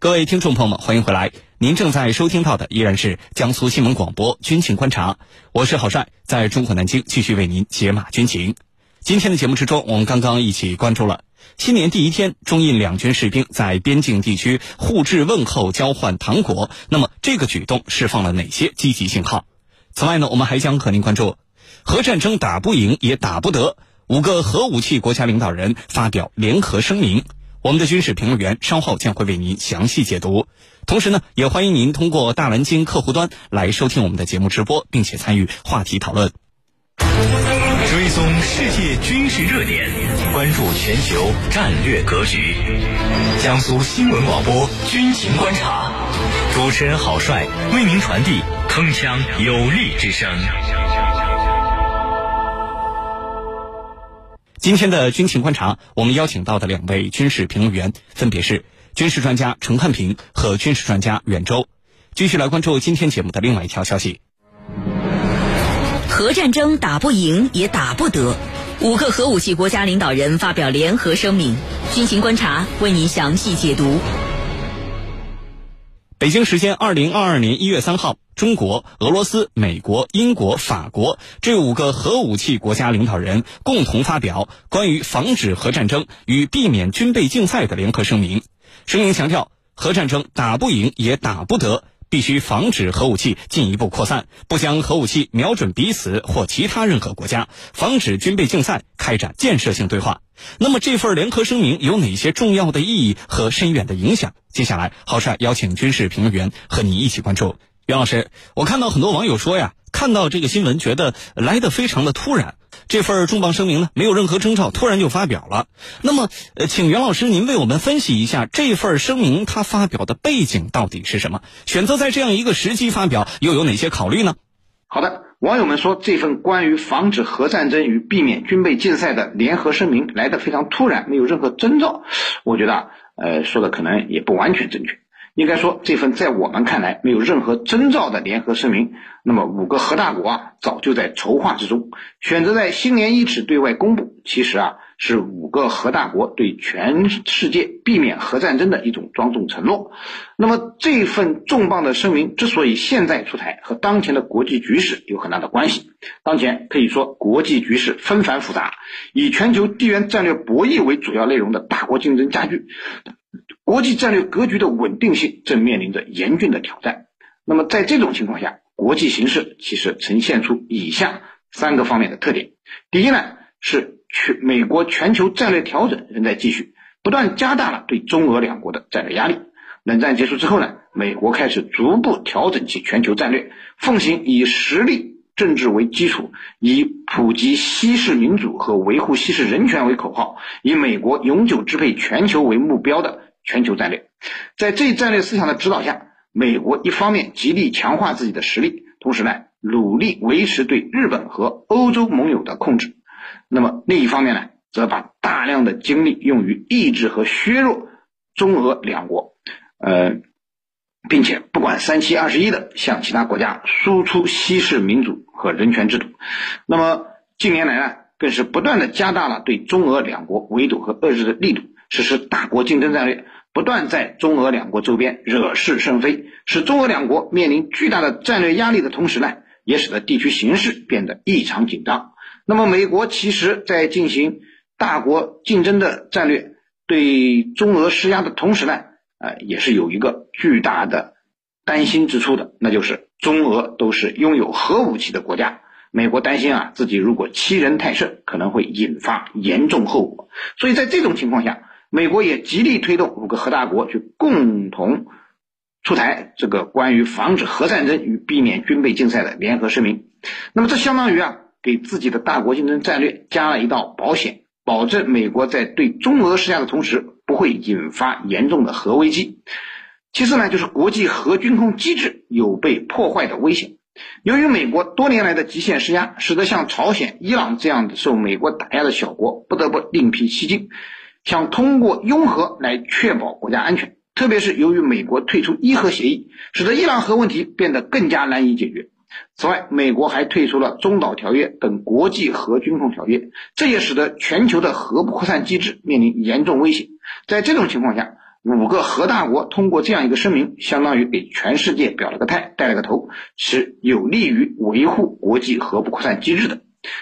各位听众朋友们，欢迎回来。您正在收听到的依然是江苏新闻广播《军情观察》，我是郝帅，在中国南京继续为您解码军情。今天的节目之中，我们刚刚一起关注了新年第一天，中印两军士兵在边境地区互致问候、交换糖果。那么，这个举动释放了哪些积极信号？此外呢，我们还将和您关注核战争打不赢也打不得，五个核武器国家领导人发表联合声明。我们的军事评论员稍后将会为您详细解读，同时呢，也欢迎您通过大蓝鲸客户端来收听我们的节目直播，并且参与话题讨论。追踪世界军事热点，关注全球战略格局。江苏新闻广播《军情观察》，主持人郝帅为您传递铿锵有力之声。今天的军情观察，我们邀请到的两位军事评论员分别是军事专家陈汉平和军事专家袁周。继续来关注今天节目的另外一条消息：核战争打不赢也打不得，五个核武器国家领导人发表联合声明。军情观察为您详细解读。北京时间二零二二年一月三号。中国、俄罗斯、美国、英国、法国这五个核武器国家领导人共同发表关于防止核战争与避免军备竞赛的联合声明。声明强调，核战争打不赢也打不得，必须防止核武器进一步扩散，不将核武器瞄准彼此或其他任何国家，防止军备竞赛，开展建设性对话。那么，这份联合声明有哪些重要的意义和深远的影响？接下来，郝帅邀请军事评论员和你一起关注。袁老师，我看到很多网友说呀，看到这个新闻觉得来的非常的突然，这份重磅声明呢没有任何征兆，突然就发表了。那么，呃，请袁老师您为我们分析一下这份声明它发表的背景到底是什么？选择在这样一个时机发表，又有哪些考虑呢？好的，网友们说这份关于防止核战争与避免军备竞赛的联合声明来的非常突然，没有任何征兆。我觉得，呃，说的可能也不完全正确。应该说，这份在我们看来没有任何征兆的联合声明，那么五个核大国啊早就在筹划之中，选择在新年伊始对外公布，其实啊是五个核大国对全世界避免核战争的一种庄重承诺。那么这份重磅的声明之所以现在出台，和当前的国际局势有很大的关系。当前可以说国际局势纷繁复杂，以全球地缘战略博弈为主要内容的大国竞争加剧。国际战略格局的稳定性正面临着严峻的挑战。那么，在这种情况下，国际形势其实呈现出以下三个方面的特点：第一呢，是全美国全球战略调整仍在继续，不断加大了对中俄两国的战略压力。冷战结束之后呢，美国开始逐步调整其全球战略，奉行以实力政治为基础，以普及西式民主和维护西式人权为口号，以美国永久支配全球为目标的。全球战略，在这一战略思想的指导下，美国一方面极力强化自己的实力，同时呢，努力维持对日本和欧洲盟友的控制。那么另一方面呢，则把大量的精力用于抑制和削弱中俄两国，呃，并且不管三七二十一的向其他国家输出西式民主和人权制度。那么近年来呢，更是不断的加大了对中俄两国围堵和遏制的力度。实施大国竞争战略，不断在中俄两国周边惹是生非，使中俄两国面临巨大的战略压力的同时呢，也使得地区形势变得异常紧张。那么，美国其实在进行大国竞争的战略，对中俄施压的同时呢，呃，也是有一个巨大的担心之处的，那就是中俄都是拥有核武器的国家。美国担心啊，自己如果欺人太甚，可能会引发严重后果。所以在这种情况下，美国也极力推动五个核大国去共同出台这个关于防止核战争与避免军备竞赛的联合声明。那么这相当于啊给自己的大国竞争战略加了一道保险，保证美国在对中俄施压的同时不会引发严重的核危机。其次呢，就是国际核军控机制有被破坏的危险。由于美国多年来的极限施压，使得像朝鲜、伊朗这样的受美国打压的小国不得不另辟蹊径。想通过拥核来确保国家安全，特别是由于美国退出伊核协议，使得伊朗核问题变得更加难以解决。此外，美国还退出了中导条约等国际核军控条约，这也使得全球的核不扩散机制面临严重威胁。在这种情况下，五个核大国通过这样一个声明，相当于给全世界表了个态，带了个头，是有利于维护国际核不扩散机制的。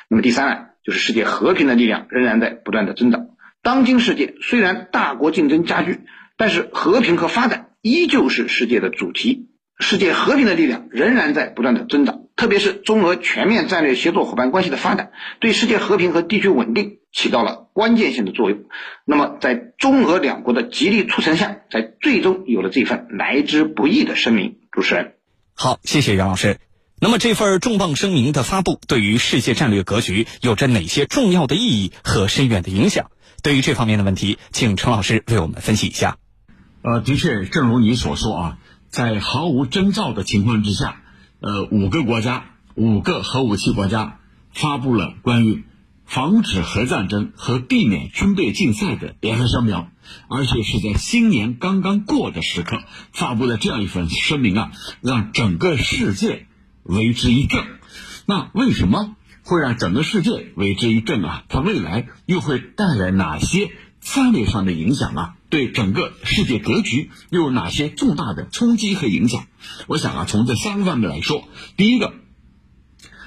那么第三呢，就是世界和平的力量仍然在不断的增长。当今世界虽然大国竞争加剧，但是和平和发展依旧是世界的主题。世界和平的力量仍然在不断的增长，特别是中俄全面战略协作伙伴关系的发展，对世界和平和地区稳定起到了关键性的作用。那么，在中俄两国的极力促成下，才最终有了这份来之不易的声明。主持人，好，谢谢杨老师。那么，这份重磅声明的发布，对于世界战略格局有着哪些重要的意义和深远的影响？对于这方面的问题，请陈老师为我们分析一下。呃，的确，正如你所说啊。在毫无征兆的情况之下，呃，五个国家，五个核武器国家发布了关于防止核战争和避免军备竞赛的联合声明，而且是在新年刚刚过的时刻发布了这样一份声明啊，让整个世界为之一振。那为什么会让整个世界为之一振啊？它未来又会带来哪些战略上的影响啊？对整个世界格局又有哪些重大的冲击和影响？我想啊，从这三个方面来说，第一个，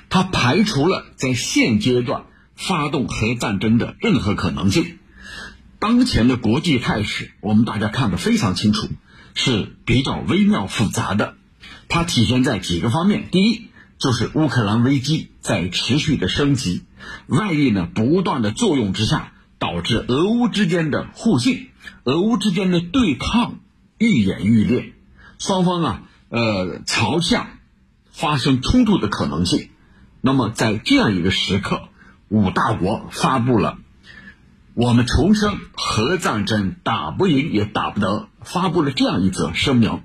它排除了在现阶段发动核战争的任何可能性。当前的国际态势，我们大家看得非常清楚，是比较微妙复杂的。它体现在几个方面：第一，就是乌克兰危机在持续的升级，外力呢不断的作用之下，导致俄乌之间的互信。俄乌之间的对抗愈演愈烈，双方啊，呃，朝向发生冲突的可能性。那么，在这样一个时刻，五大国发布了我们重申核战争打不赢也打不得，发布了这样一则声明，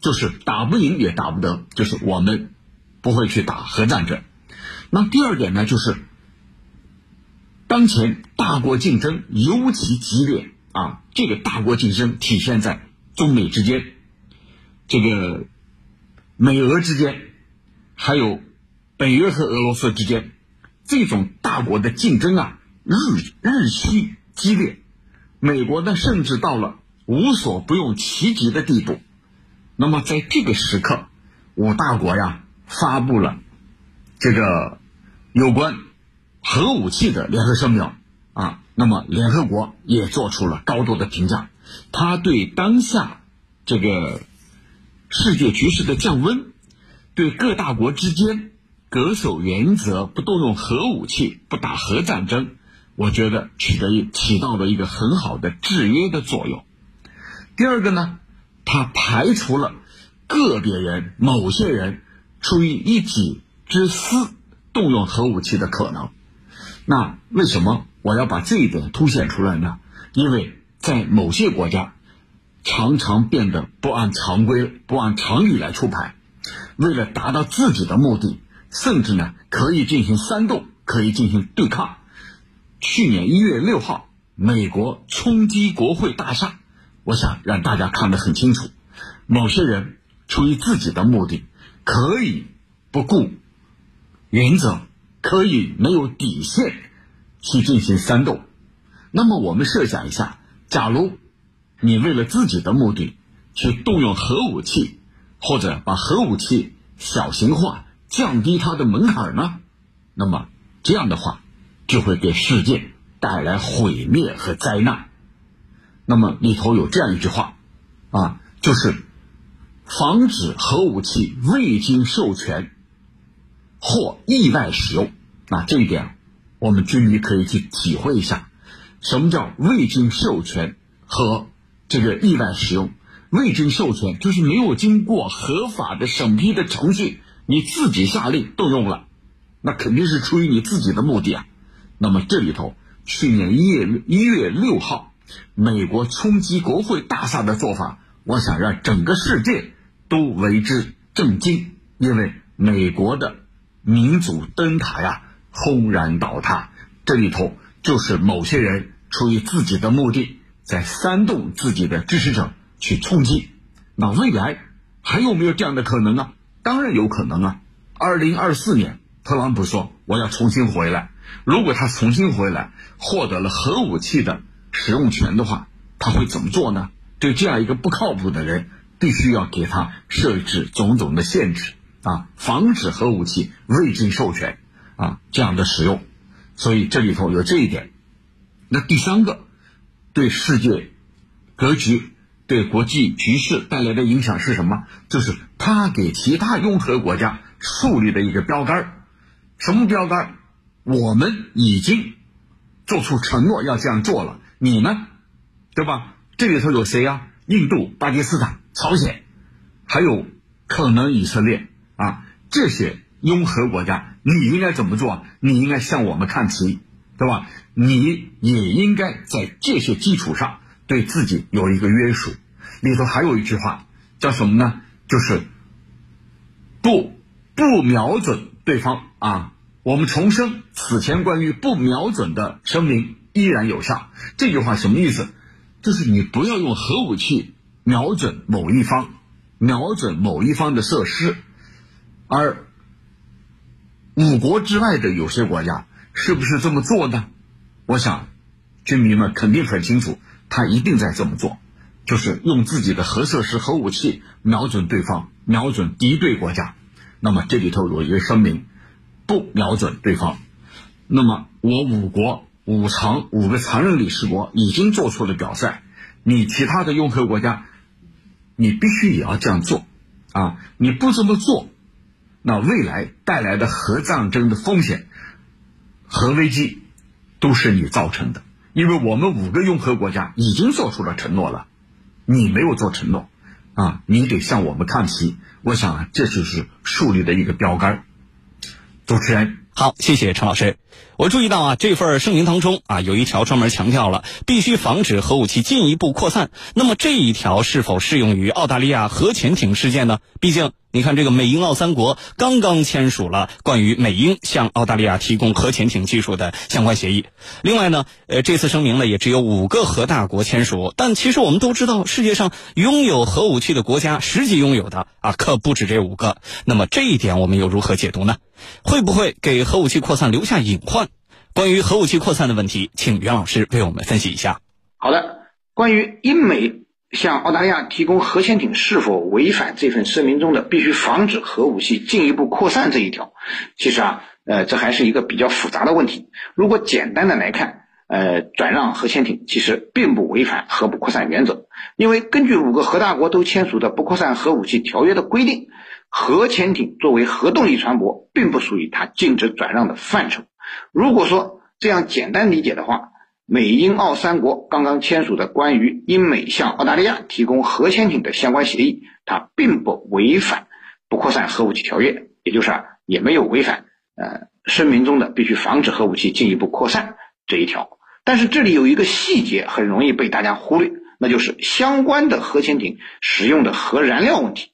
就是打不赢也打不得，就是我们不会去打核战争。那第二点呢，就是当前大国竞争尤其激烈。啊，这个大国竞争体现在中美之间，这个美俄之间，还有北约和俄罗斯之间，这种大国的竞争啊，日日趋激烈。美国呢，甚至到了无所不用其极的地步。那么，在这个时刻，五大国呀，发布了这个有关核武器的联合声明啊。那么，联合国也做出了高度的评价，他对当下这个世界局势的降温，对各大国之间恪守原则、不动用核武器、不打核战争，我觉得取得起到了一个很好的制约的作用。第二个呢，他排除了个别人、某些人出于一己之私动用核武器的可能。那为什么？我要把这一点凸显出来呢，因为在某些国家，常常变得不按常规、不按常理来出牌，为了达到自己的目的，甚至呢可以进行煽动，可以进行对抗。去年一月六号，美国冲击国会大厦，我想让大家看得很清楚，某些人出于自己的目的，可以不顾原则，可以没有底线。去进行煽动，那么我们设想一下，假如你为了自己的目的去动用核武器，或者把核武器小型化、降低它的门槛呢？那么这样的话就会给世界带来毁灭和灾难。那么里头有这样一句话啊，就是防止核武器未经授权或意外使用。那这一点。我们军迷可以去体会一下，什么叫未经授权和这个意外使用。未经授权就是没有经过合法的审批的程序，你自己下令动用了，那肯定是出于你自己的目的啊。那么这里头，去年一月一月六号，美国冲击国会大厦的做法，我想让整个世界都为之震惊，因为美国的民主灯塔呀。轰然倒塌，这里头就是某些人出于自己的目的，在煽动自己的支持者去冲击。那未来还有没有这样的可能呢？当然有可能啊！二零二四年，特朗普说我要重新回来。如果他重新回来，获得了核武器的使用权的话，他会怎么做呢？对这样一个不靠谱的人，必须要给他设置种种的限制啊，防止核武器未经授权啊这样的使用。所以这里头有这一点。那第三个，对世界格局、对国际局势带来的影响是什么？就是他给其他拥核国家树立的一个标杆什么标杆我们已经做出承诺要这样做了，你呢？对吧？这里头有谁啊？印度、巴基斯坦、朝鲜，还有可能以色列啊，这些拥核国家，你应该怎么做？你应该向我们看齐，对吧？你也应该在这些基础上对自己有一个约束。里头还有一句话叫什么呢？就是不不瞄准对方啊。我们重申，此前关于不瞄准的声明依然有效。这句话什么意思？就是你不要用核武器瞄准某一方，瞄准某一方的设施，而五国之外的有些国家是不是这么做呢？我想，军迷们肯定很清楚，他一定在这么做，就是用自己的核设施、核武器瞄准对方，瞄准敌对国家。那么这里头有一个声明。不瞄准对方，那么我五国五常五个常任理事国已经做出了表率，你其他的拥核国家，你必须也要这样做，啊，你不这么做，那未来带来的核战争的风险、核危机，都是你造成的，因为我们五个拥核国家已经做出了承诺了，你没有做承诺，啊，你得向我们看齐，我想这就是树立的一个标杆。主持人，好，谢谢陈老师。我注意到啊，这份声明当中啊，有一条专门强调了必须防止核武器进一步扩散。那么这一条是否适用于澳大利亚核潜艇事件呢？毕竟。你看，这个美英澳三国刚刚签署了关于美英向澳大利亚提供核潜艇技术的相关协议。另外呢，呃，这次声明呢也只有五个核大国签署。但其实我们都知道，世界上拥有核武器的国家，实际拥有的啊可不止这五个。那么这一点我们又如何解读呢？会不会给核武器扩散留下换？关于核武器扩散的问题，请袁老师为我们分析一下。好的，关于英美。向澳大利亚提供核潜艇是否违反这份声明中的必须防止核武器进一步扩散这一条？其实啊，呃，这还是一个比较复杂的问题。如果简单的来看，呃，转让核潜艇其实并不违反核不扩散原则，因为根据五个核大国都签署的不扩散核武器条约的规定，核潜艇作为核动力船舶，并不属于它禁止转让的范畴。如果说这样简单理解的话，美英澳三国刚刚签署的关于英美向澳大利亚提供核潜艇的相关协议，它并不违反不扩散核武器条约，也就是啊，也没有违反呃声明中的必须防止核武器进一步扩散这一条。但是这里有一个细节很容易被大家忽略，那就是相关的核潜艇使用的核燃料问题。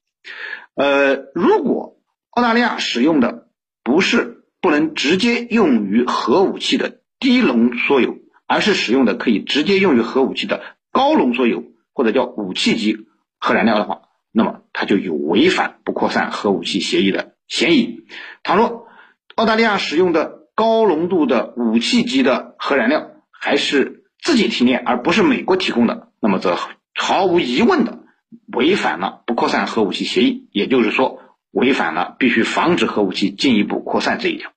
呃，如果澳大利亚使用的不是不能直接用于核武器的低浓缩铀，而是使用的可以直接用于核武器的高浓缩铀或者叫武器级核燃料的话，那么它就有违反不扩散核武器协议的嫌疑。倘若澳大利亚使用的高浓度的武器级的核燃料还是自己提炼而不是美国提供的，那么则毫无疑问的违反了不扩散核武器协议，也就是说违反了必须防止核武器进一步扩散这一条。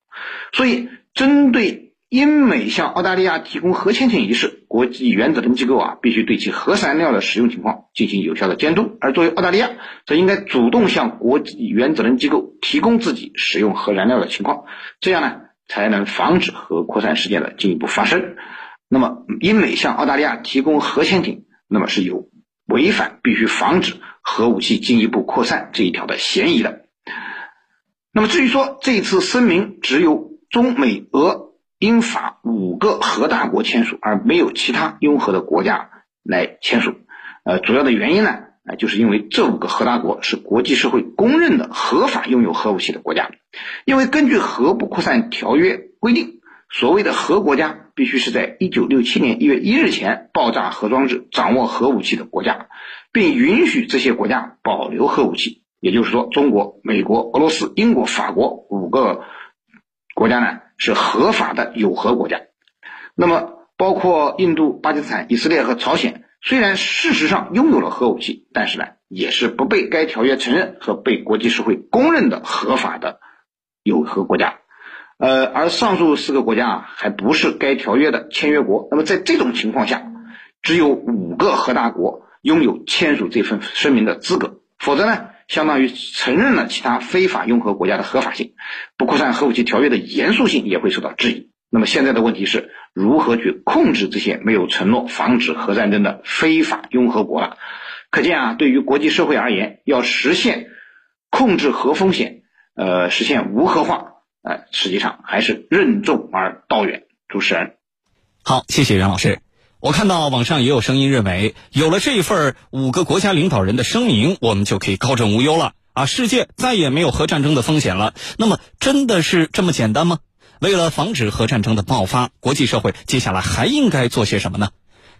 所以针对。英美向澳大利亚提供核潜艇一事，国际原子能机构啊必须对其核燃料的使用情况进行有效的监督，而作为澳大利亚，则应该主动向国际原子能机构提供自己使用核燃料的情况，这样呢才能防止核扩散事件的进一步发生。那么，英美向澳大利亚提供核潜艇，那么是有违反必须防止核武器进一步扩散这一条的嫌疑的。那么，至于说这次声明只有中美俄。英法五个核大国签署，而没有其他拥核的国家来签署。呃，主要的原因呢，呃，就是因为这五个核大国是国际社会公认的合法拥有核武器的国家。因为根据核不扩散条约规定，所谓的核国家必须是在一九六七年一月一日前爆炸核装置、掌握核武器的国家，并允许这些国家保留核武器。也就是说，中国、美国、俄罗斯、英国、法国五个国家呢？是合法的有核国家，那么包括印度、巴基斯坦、以色列和朝鲜虽然事实上拥有了核武器，但是呢，也是不被该条约承认和被国际社会公认的合法的有核国家。呃，而上述四个国家啊，还不是该条约的签约国。那么在这种情况下，只有五个核大国拥有签署这份声明的资格，否则呢，相当于承认了其他非法拥核国家的合法性，不扩散核武器条约的严肃性也会受到质疑。那么现在的问题是如何去控制这些没有承诺防止核战争的非法拥核国了？可见啊，对于国际社会而言，要实现控制核风险，呃，实现无核化。呃，实际上还是任重而道远。主持人，好，谢谢袁老师。我看到网上也有声音认为，有了这一份五个国家领导人的声明，我们就可以高枕无忧了啊！世界再也没有核战争的风险了。那么，真的是这么简单吗？为了防止核战争的爆发，国际社会接下来还应该做些什么呢？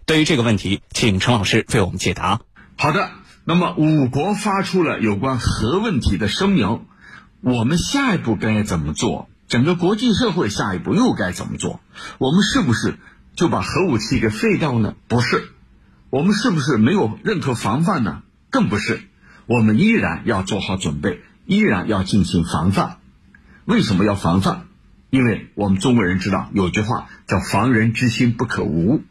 对于这个问题，请陈老师为我们解答。好的，那么五国发出了有关核问题的声明。我们下一步该怎么做？整个国际社会下一步又该怎么做？我们是不是就把核武器给废掉呢？不是，我们是不是没有任何防范呢？更不是，我们依然要做好准备，依然要进行防范。为什么要防范？因为我们中国人知道有句话叫“防人之心不可无”。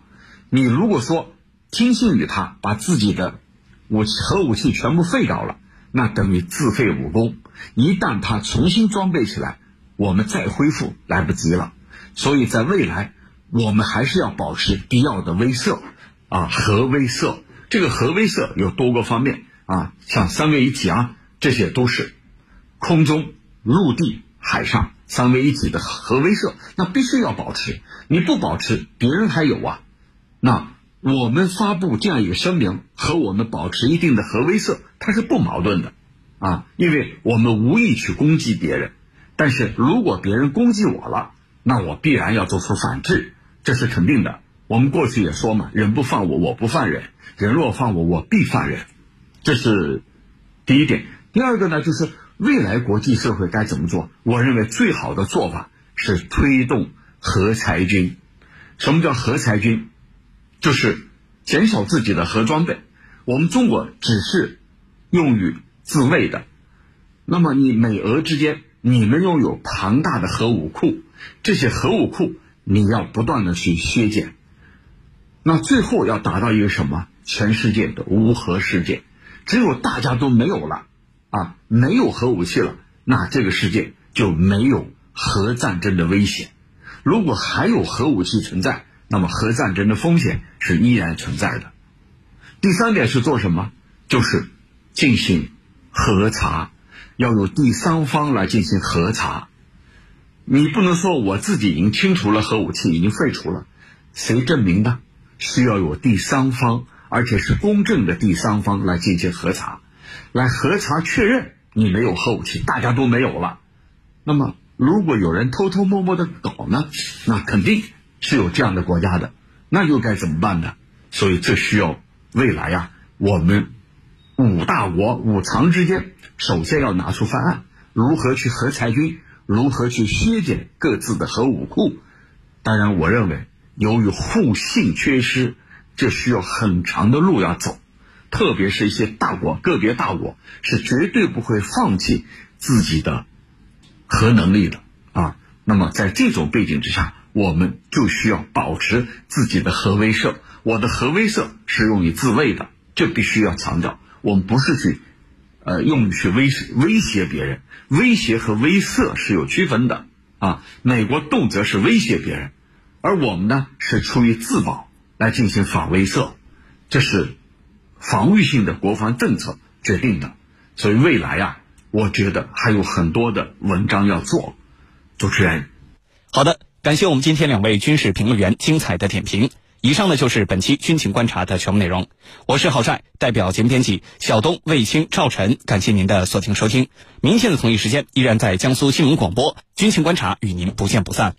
你如果说听信于他，把自己的武器核武器全部废掉了。那等于自废武功，一旦他重新装备起来，我们再恢复来不及了。所以在未来，我们还是要保持必要的威慑，啊，核威慑。这个核威慑有多个方面啊，像三位一体啊，这些都是空中、陆地、海上三位一体的核威慑，那必须要保持。你不保持，别人还有啊，那。我们发布这样一个声明，和我们保持一定的核威慑，它是不矛盾的，啊，因为我们无意去攻击别人，但是如果别人攻击我了，那我必然要做出反制，这是肯定的。我们过去也说嘛，人不犯我，我不犯人；人若犯我，我必犯人。这是第一点。第二个呢，就是未来国际社会该怎么做？我认为最好的做法是推动核裁军。什么叫核裁军？就是减少自己的核装备，我们中国只是用于自卫的。那么你美俄之间，你们拥有庞大的核武库，这些核武库你要不断的去削减。那最后要达到一个什么？全世界的无核世界。只有大家都没有了啊，没有核武器了，那这个世界就没有核战争的危险。如果还有核武器存在，那么核战争的风险是依然存在的。第三点是做什么？就是进行核查，要有第三方来进行核查。你不能说我自己已经清除了核武器，已经废除了，谁证明的？需要有第三方，而且是公正的第三方来进行核查，来核查确认你没有核武器，大家都没有了。那么如果有人偷偷摸摸的搞呢？那肯定。是有这样的国家的，那又该怎么办呢？所以这需要未来呀，我们五大国五常之间，首先要拿出方案，如何去核裁军，如何去削减各自的核武库。当然，我认为由于互信缺失，这需要很长的路要走，特别是一些大国，个别大国是绝对不会放弃自己的核能力的啊。那么在这种背景之下。我们就需要保持自己的核威慑。我的核威慑是用于自卫的，这必须要强调。我们不是去，呃，用去威威胁别人。威胁和威慑是有区分的啊。美国动辄是威胁别人，而我们呢是出于自保来进行反威慑，这是防御性的国防政策决定的。所以未来呀，我觉得还有很多的文章要做。主持人，好的。感谢我们今天两位军事评论员精彩的点评。以上呢就是本期军情观察的全部内容。我是郝帅，代表节目编辑小东、卫星、赵晨，感谢您的锁定收听。明天的同一时间，依然在江苏新闻广播《军情观察》，与您不见不散。